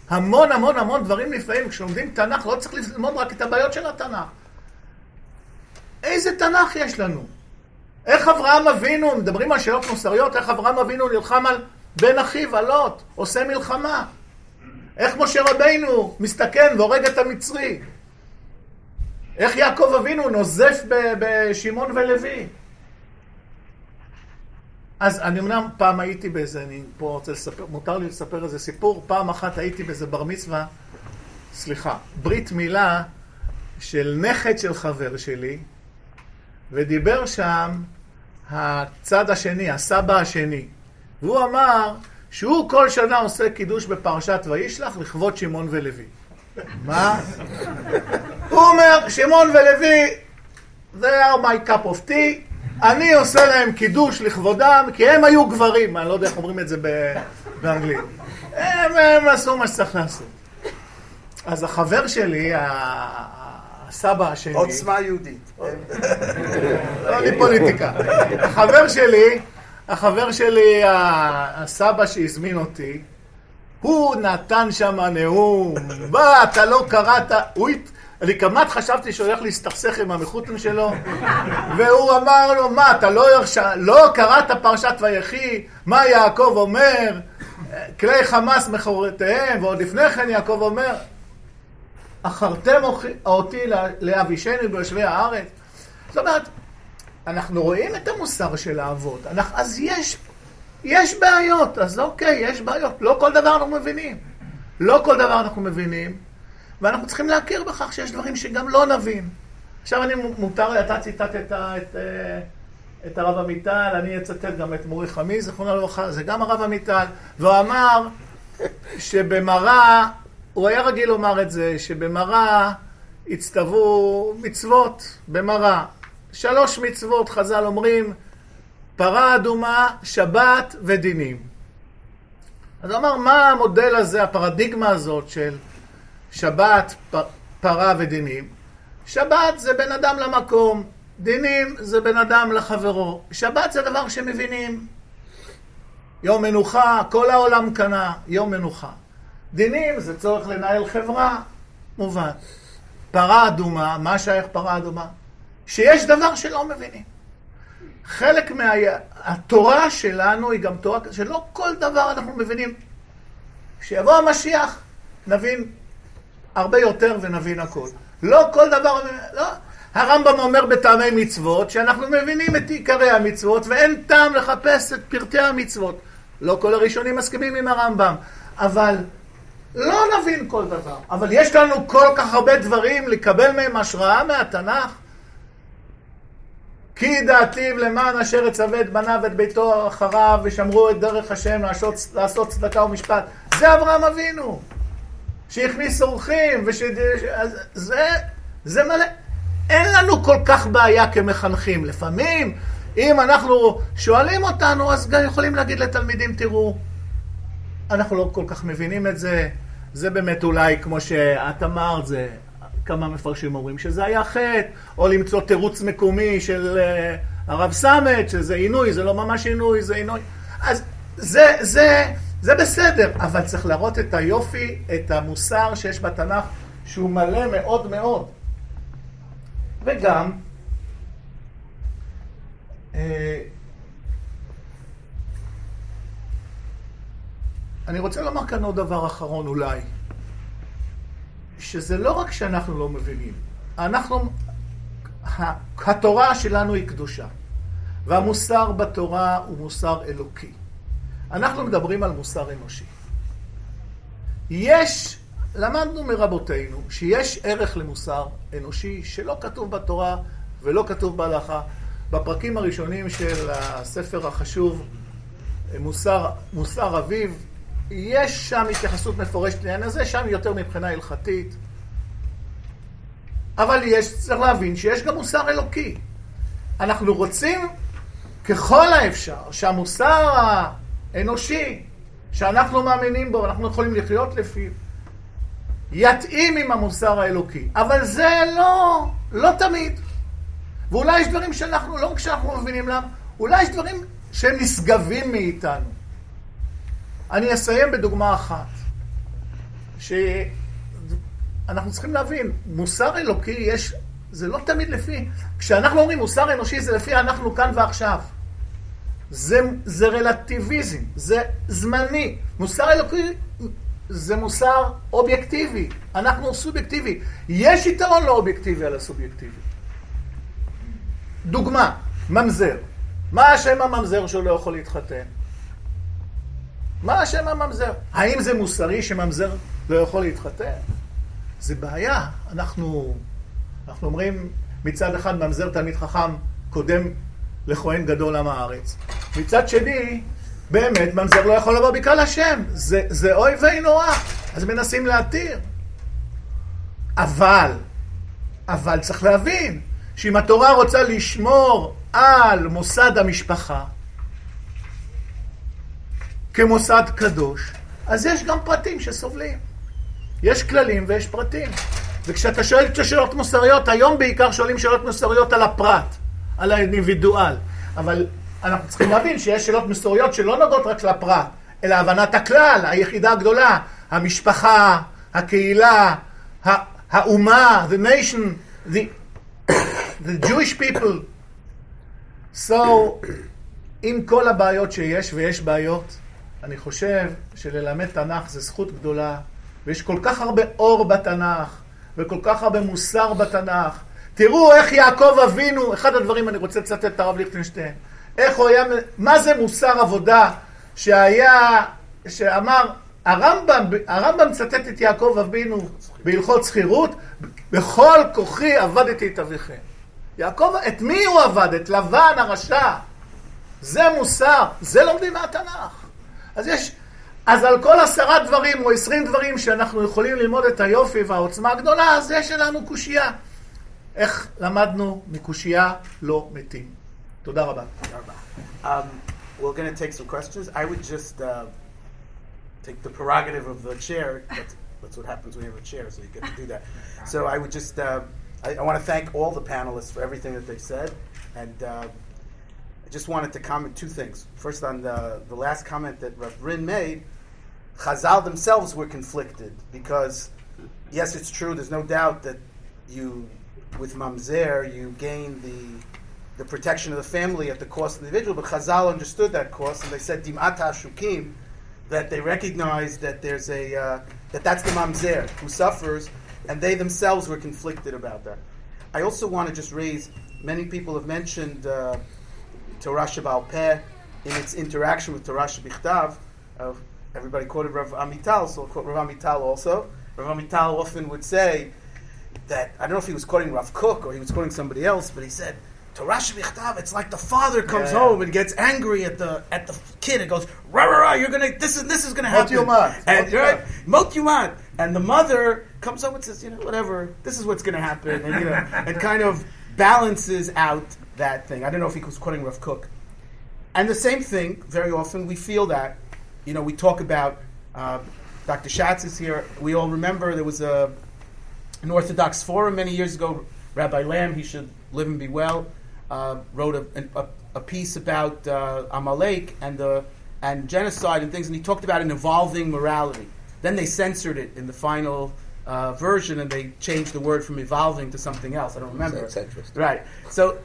המון המון המון דברים נפלאים. כשלומדים תנ"ך לא צריך ללמוד רק את הבעיות של התנ"ך. איזה תנ"ך יש לנו? איך אברהם אבינו, מדברים על שאלות מוסריות, איך אברהם אבינו נלחם על בן אחיו, על לוט, עושה מלחמה. איך משה רבינו מסתכן והורג את המצרי. איך יעקב אבינו נוזף בשמעון ולוי. אז אני אמנם פעם הייתי באיזה, אני פה רוצה לספר, מותר לי לספר איזה סיפור, פעם אחת הייתי באיזה בר מצווה, סליחה, ברית מילה של נכד של חבר שלי, ודיבר שם הצד השני, הסבא השני, והוא אמר שהוא כל שנה עושה קידוש בפרשת וישלח לכבוד שמעון ולוי. מה? הוא אומר, שמעון ולוי, they are my cup of tea, אני עושה להם קידוש לכבודם, כי הם היו גברים, אני לא יודע איך אומרים את זה באנגלית. הם, הם עשו מה שצריך לעשות. אז החבר שלי, הסבא השני... עוצמה יהודית. לא לי פוליטיקה. החבר שלי, החבר שלי, הסבא שהזמין אותי, הוא נתן שם נאום, מה, אתה לא קראת, הוא... אני כמעט חשבתי שהוא הולך להסתכסך עם המחותן שלו, והוא אמר לו, מה, אתה לא, ירש... לא קראת פרשת ויחי, מה יעקב אומר, כלי חמאס מכורותיהם, ועוד לפני כן יעקב אומר, אחרתם אותי לאבישני ביושבי הארץ. זאת אומרת, אנחנו רואים את המוסר של האבות, אנחנו, אז יש, יש בעיות, אז אוקיי, יש בעיות, לא כל דבר אנחנו מבינים. לא כל דבר אנחנו מבינים, ואנחנו צריכים להכיר בכך שיש דברים שגם לא נבין. עכשיו אני מותר, אתה ציטטת את, את, אה, את הרב עמיטל, אני אצטט גם את מורי חמי, זכרונו לברכה, זה גם הרב עמיטל, והוא אמר שבמראה, הוא היה רגיל לומר את זה, שבמראה הצטוו מצוות, במראה. שלוש מצוות, חז"ל אומרים, פרה אדומה, שבת ודינים. אז הוא אמר, מה המודל הזה, הפרדיגמה הזאת של שבת, פרה ודינים. שבת זה בין אדם למקום, דינים זה בין אדם לחברו. שבת זה דבר שמבינים. יום מנוחה, כל העולם קנה, יום מנוחה. דינים זה צורך לנהל חברה, מובן. פרה אדומה, מה שייך פרה אדומה? שיש דבר שלא מבינים. חלק מהתורה שלנו היא גם תורה שלא כל דבר אנחנו מבינים. כשיבוא המשיח, נבין הרבה יותר ונבין הכל. לא כל דבר, לא. הרמב"ם אומר בטעמי מצוות שאנחנו מבינים את עיקרי המצוות ואין טעם לחפש את פרטי המצוות. לא כל הראשונים מסכימים עם הרמב"ם, אבל לא נבין כל דבר. אבל יש לנו כל כך הרבה דברים לקבל מהם השראה מהתנ"ך. כי דעתיו למען אשר יצווה את בניו ואת ביתו אחריו ושמרו את דרך השם לעשות, לעשות צדקה ומשפט. זה אברהם אבינו. שהכניס אורחים, וש... זה, זה מלא. אין לנו כל כך בעיה כמחנכים. לפעמים, אם אנחנו שואלים אותנו, אז גם יכולים להגיד לתלמידים, תראו, אנחנו לא כל כך מבינים את זה. זה באמת אולי, כמו שאת אמרת, זה כמה מפרשים אומרים שזה היה חטא, או למצוא תירוץ מקומי של uh, הרב סמט, שזה עינוי, זה לא ממש עינוי, זה עינוי. אז זה, זה, זה בסדר, אבל צריך להראות את היופי, את המוסר שיש בתנ"ך, שהוא מלא מאוד מאוד. וגם, אה, אני רוצה לומר כאן עוד דבר אחרון אולי, שזה לא רק שאנחנו לא מבינים, אנחנו, התורה שלנו היא קדושה, והמוסר בתורה הוא מוסר אלוקי. אנחנו מדברים על מוסר אנושי. יש, למדנו מרבותינו, שיש ערך למוסר אנושי שלא כתוב בתורה ולא כתוב בהלכה. בפרקים הראשונים של הספר החשוב, מוסר, מוסר אביב, יש שם התייחסות מפורשת לעניין הזה, שם יותר מבחינה הלכתית. אבל יש, צריך להבין שיש גם מוסר אלוקי. אנחנו רוצים ככל האפשר שהמוסר האנושי שאנחנו מאמינים בו, אנחנו יכולים לחיות לפיו, יתאים עם המוסר האלוקי. אבל זה לא, לא תמיד. ואולי יש דברים שאנחנו, לא רק שאנחנו מבינים למה, אולי יש דברים שהם נשגבים מאיתנו. אני אסיים בדוגמה אחת, שאנחנו צריכים להבין, מוסר אלוקי יש, זה לא תמיד לפי, כשאנחנו אומרים מוסר אנושי זה לפי אנחנו כאן ועכשיו. זה, זה רלטיביזם, זה זמני. מוסר אלוקי זה מוסר אובייקטיבי, אנחנו סובייקטיבי. יש יתרון לא אובייקטיבי על הסובייקטיבי. דוגמה, ממזר. מה השם הממזר שהוא לא יכול להתחתן? מה השם הממזר? האם זה מוסרי שממזר לא יכול להתחתן? זה בעיה. אנחנו, אנחנו אומרים מצד אחד ממזר תלמיד חכם קודם לכהן גדול עם הארץ. מצד שני, באמת ממזר לא יכול לבוא בקהל השם. זה, זה אוי ויי נורא. אז מנסים להתיר. אבל, אבל צריך להבין שאם התורה רוצה לשמור על מוסד המשפחה, כמוסד קדוש, אז יש גם פרטים שסובלים. יש כללים ויש פרטים. וכשאתה שואל את השאלות מוסריות, היום בעיקר שואלים שאלות מוסריות על הפרט, על האינדיבידואל. אבל אנחנו צריכים להבין שיש שאלות מוסריות שלא נוגעות רק לפרט, אלא הבנת הכלל, היחידה הגדולה, המשפחה, הקהילה, האומה, the nation, the, [COUGHS] the Jewish people. So, עם כל הבעיות שיש, ויש בעיות, אני חושב שללמד תנ"ך זה זכות גדולה, ויש כל כך הרבה אור בתנ"ך, וכל כך הרבה מוסר בתנ"ך. תראו איך יעקב אבינו, אחד הדברים, אני רוצה לצטט את הרב ליכטנשטיין, איך הוא היה, מה זה מוסר עבודה שהיה, שאמר, הרמב"ם, הרמב"ם מצטט את יעקב אבינו בהלכות שכירות, בכל כוחי עבדתי את אביכם. יעקב, את מי הוא עבד? את לבן הרשע. זה מוסר, זה לומדים מהתנ"ך. אז יש, אז על כל עשרה דברים או עשרים דברים שאנחנו יכולים ללמוד את היופי והעוצמה הגדולה, אז יש לנו קושייה. איך למדנו מקושייה לא מתים. תודה רבה. Um, we're going to take some questions. I would just uh, take the prerogative of the chair. That's, that's, what happens when you have a chair, so you get to do that. So I would just, uh, I, I want to thank all the panelists for everything that they've said. And uh, just wanted to comment two things. First, on the, the last comment that Rav Brin made, Chazal themselves were conflicted because, yes, it's true. There's no doubt that you, with mamzer, you gain the the protection of the family at the cost of the individual. But Chazal understood that cost, and they said dim'at ha'ashukim, that they recognize that there's a uh, that that's the mamzer who suffers, and they themselves were conflicted about that. I also want to just raise. Many people have mentioned. Uh, Torah Shebe'al Peh in its interaction with Torah Shebichtav. Uh, everybody quoted Rav Amital, so I'll quote Rav Amital also. Rav Amital often would say that, I don't know if he was quoting Rav Kook or he was quoting somebody else, but he said, Torah Shebichtav, it's like the father comes yeah, yeah. home and gets angry at the at the kid and goes, rah, rah, rah, you're gonna, this is, this is gonna happen. Mot and, right? Mot Yumat. And the mother comes home and says, you know, whatever, this is what's gonna happen. And, you know, and kind of balances out that thing. I don't know if he was quoting Rav Kook. And the same thing, very often we feel that, you know, we talk about Uh, Dr. Schatz is here. We all remember there was a, an Orthodox forum many years ago. Rabbi Lamm, he should live and be well, uh, wrote a, a, a, piece about uh, Amalek and, the, and genocide and things, and he talked about an evolving morality. Then they censored it in the final uh, version, and they changed the word from evolving to something else. I don't remember. That's interesting. Right. So,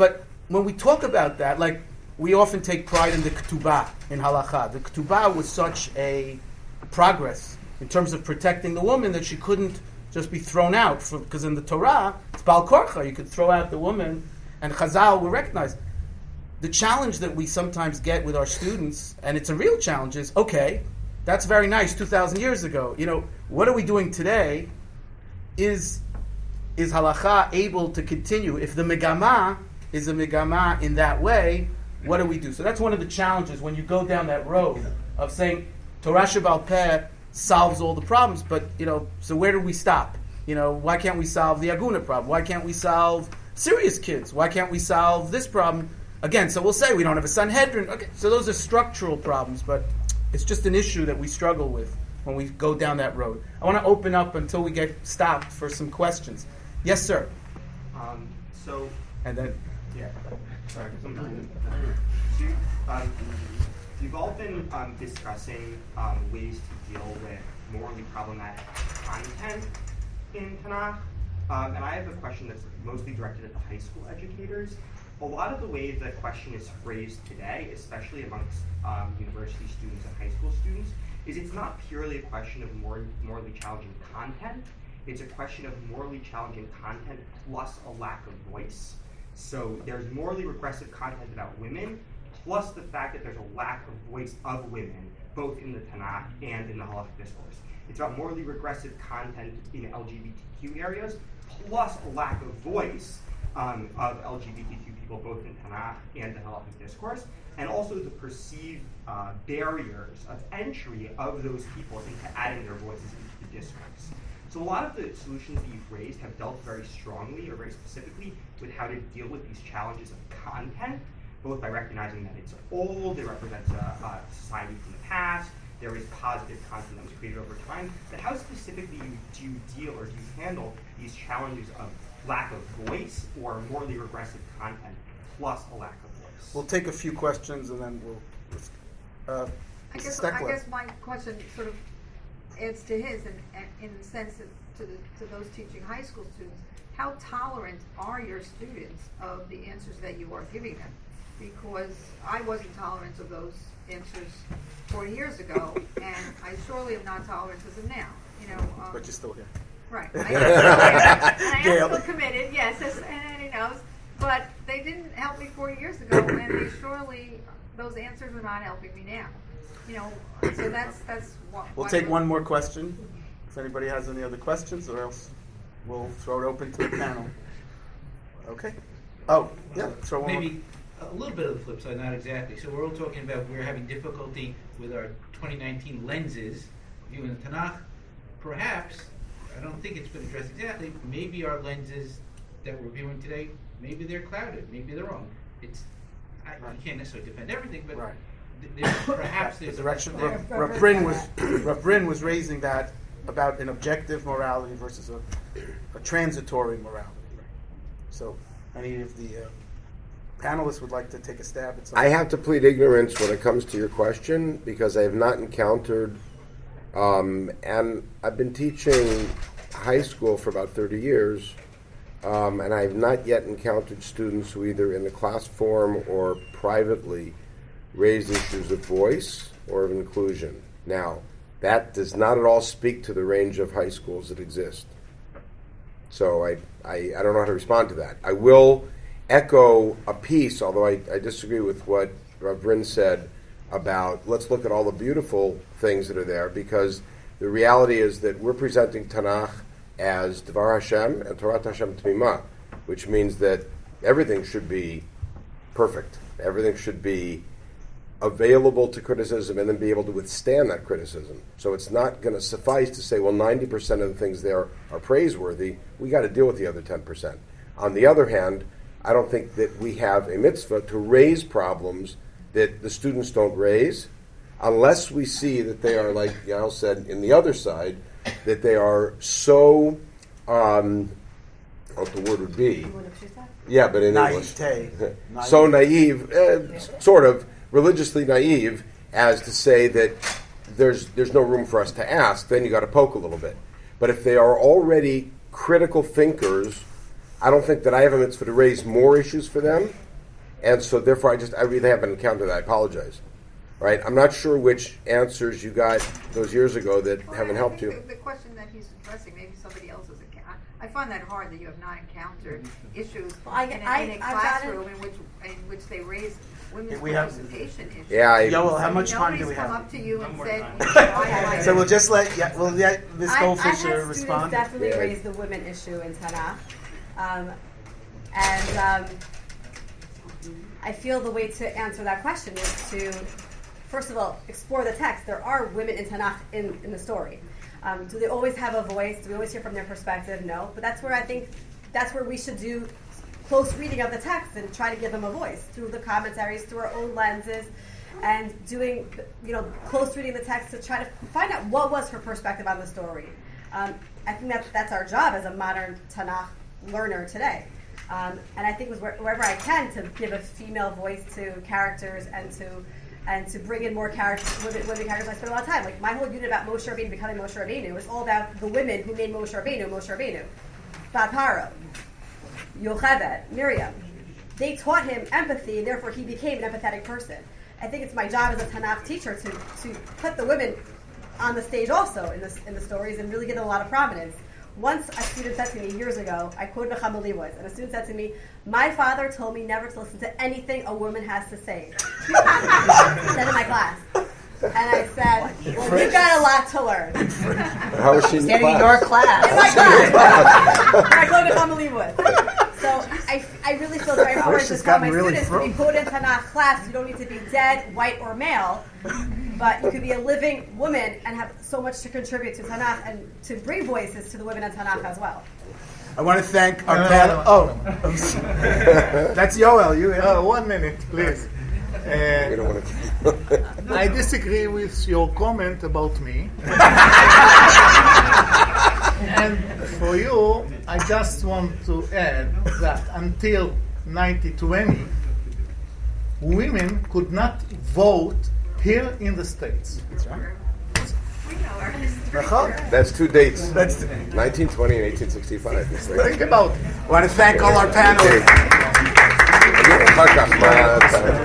but when we talk about that, like we often take pride in the ketubah in halacha. The ketubah was such a progress in terms of protecting the woman that she couldn't just be thrown out because in the Torah it's bal korcha. You could throw out the woman, and Chazal will recognize. The challenge that we sometimes get with our students, and it's a real challenge, is okay, that's very nice 2,000 years ago. You know, what are we doing today? Is, is halacha able to continue? If the megama is a megama in that way, what do we do? So that's one of the challenges when you go down that road of saying Torah Shebe'al Peh solves all the problems, but you know, so where do we stop? You know, why can't we solve the Aguna problem? Why can't we solve serious kids? Why can't we solve this problem? Again, so we'll say we don't have a Sanhedrin. Okay, so those are structural problems, but it's just an issue that we struggle with when we go down that road. I want to open up until we get stopped for some questions. Yes, sir. Um, so, and then, yeah. Sorry, so, um, you've all been um, discussing um, ways to deal with morally problematic content in Tanakh. Um, and I have a question that's mostly directed at the high school educators. A lot of the way the question is phrased today, especially amongst um, university students and high school students, is it's not purely a question of more, morally challenging content. It's a question of morally challenging content plus a lack of voice. So there's morally regressive content about women, plus the fact that there's a lack of voice of women, both in the Tanakh and in the Halachic discourse. It's about morally regressive content in LGBTQ areas, plus a lack of voice um, of LGBTQ people, both in Tanakh and the Halachic discourse, and also the perceived uh, barriers of entry of those people into adding their voices into the discourse. So a lot of the solutions that you've raised have dealt very strongly or very specifically with how to deal with these challenges of content, both by recognizing that it's old, it represents a, a society from the past, there is positive content that was created over time, but how specifically do you deal or do you handle these challenges of lack of voice or morally regressive content plus a lack of voice? We'll take a few questions and then we'll. Uh, I guess, I guess my question sort of adds to his, in, in the sense that to, the, to those teaching high school students, how tolerant are your students of the answers that you are giving them? Because I wasn't tolerant of those answers 40 years ago, and I surely am not tolerant of them now. You know, um, but you're still here. Right. I am, and I am still committed, yes, and he knows. But they didn't help me 40 years ago, and they surely, those answers are not helping me now. You know, so that's that's what. We'll take one more question. If anybody has any other questions, or else we'll throw it open to the panel. Okay. Oh, yeah. Throw one. Maybe a little bit of the flip side, not exactly. So we're all talking about we're having difficulty with our 2019 lenses viewing the Tanakh. Perhaps I don't think it's been addressed exactly. Maybe our lenses that we're viewing today, maybe they're clouded, maybe they're wrong. It's I, right. you can't necessarily defend everything, but right. Th- perhaps there's the direction. Rav Brin was [CLEARS THROAT] Rav Brin was raising that about an objective morality versus a, a transitory morality. So, any of the uh, panelists would like to take a stab at something. I have to plead ignorance when it comes to your question because I have not encountered, um, and I've been teaching high school for about 30 years, um, and I have not yet encountered students who either in the class form or privately raise issues of voice or of inclusion. Now, that does not at all speak to the range of high schools that exist. So I, I, I don't know how to respond to that. I will echo a piece, although I, I disagree with what Rav said about let's look at all the beautiful things that are there because the reality is that we're presenting Tanakh as Devar Hashem and Torah Hashem Tmima, which means that everything should be perfect. Everything should be available to criticism and then be able to withstand that criticism. So it's not going to suffice to say, well, 90% of the things there are praiseworthy. We got to deal with the other 10%. On the other hand, I don't think that we have a mitzvah to raise problems that the students don't raise unless we see that they are, like Yael said, in the other side, that they are so, um, what the word would be. What did she say? Yeah, but in English. Naivete. [LAUGHS] so naive, uh, sort of religiously naive, as to say that there's there's no room for us to ask. Then you got to poke a little bit. But if they are already critical thinkers, I don't think that I have a mitzvah to raise more issues for them, and so therefore I just I really haven't encountered that. I apologize. Right? I'm not sure which answers you got those years ago that Well, haven't I helped think you. The, the question that he's addressing, maybe somebody else has. enc- I I find that hard that you have not encountered issues Well, I- in, a, I- in a I've gotten- classroom in which in which they raise women's We have- participation issues. Yeah, I, Yoel, how much time do Nobody's we come have? up to you and said, time. you [LAUGHS] So we'll just let yeah, we'll let Ms. I, I've Goldfisher had students respond. definitely Yeah. raise the women issue in Tanakh, um, and um, I feel the way to answer that question is to, first of all, explore the text. There are women in Tanakh in, in the story. Um, do they always have a voice? Do we always hear from their perspective? No, but that's where I think that's where we should do close reading of the text and try to give them a voice through the commentaries, through our own lenses, and doing you know close reading the text to try to find out what was her perspective on the story. Um, I think that that's our job as a modern Tanakh learner today. Um, and I think wherever I can to give a female voice to characters and to and to bring in more characters, women, women characters. I spent a lot of time. Like my whole unit about Moshe Rabbeinu becoming Moshe Rabbeinu was all about the women who made Moshe Rabbeinu Moshe Rabbeinu. Bat Paro, Yocheved, Miriam. They taught him empathy, and therefore he became an empathetic person. I think it's my job as a Tanakh teacher to, to put the women on the stage also in, this, in the stories and really give them a lot of prominence. Once a student said to me years ago, I quoted a Nechama Leibowitz, and a student said to me, My father told me never to listen to anything a woman has to say. [LAUGHS] said in my class. And I said, Well, you've got a lot to learn. how was she in the Standing in class? your class. In my class. [LAUGHS] I quoted Nechama Leibowitz. So I, I really feel very important to she's tell my gotten really students to be thrown. quoted in Tanakh class. You don't need to be dead, white, or male, but you could be a living woman and have so much to contribute to Tanakh and to bring voices to the women in Tanakh as well. I want to thank our No, no, panel. no, oh, no. I'm [LAUGHS] that's Yoel. You. Uh, one minute, please. [LAUGHS] We Uh, don't want to. I disagree with your comment about me. [LAUGHS] and for you, I just want to add that until 1920, women could not vote here in the States. We know our history. Nachon? That's two dates. That's. 1920 and 1865. Think about it. I want to thank all our panelists. Okay.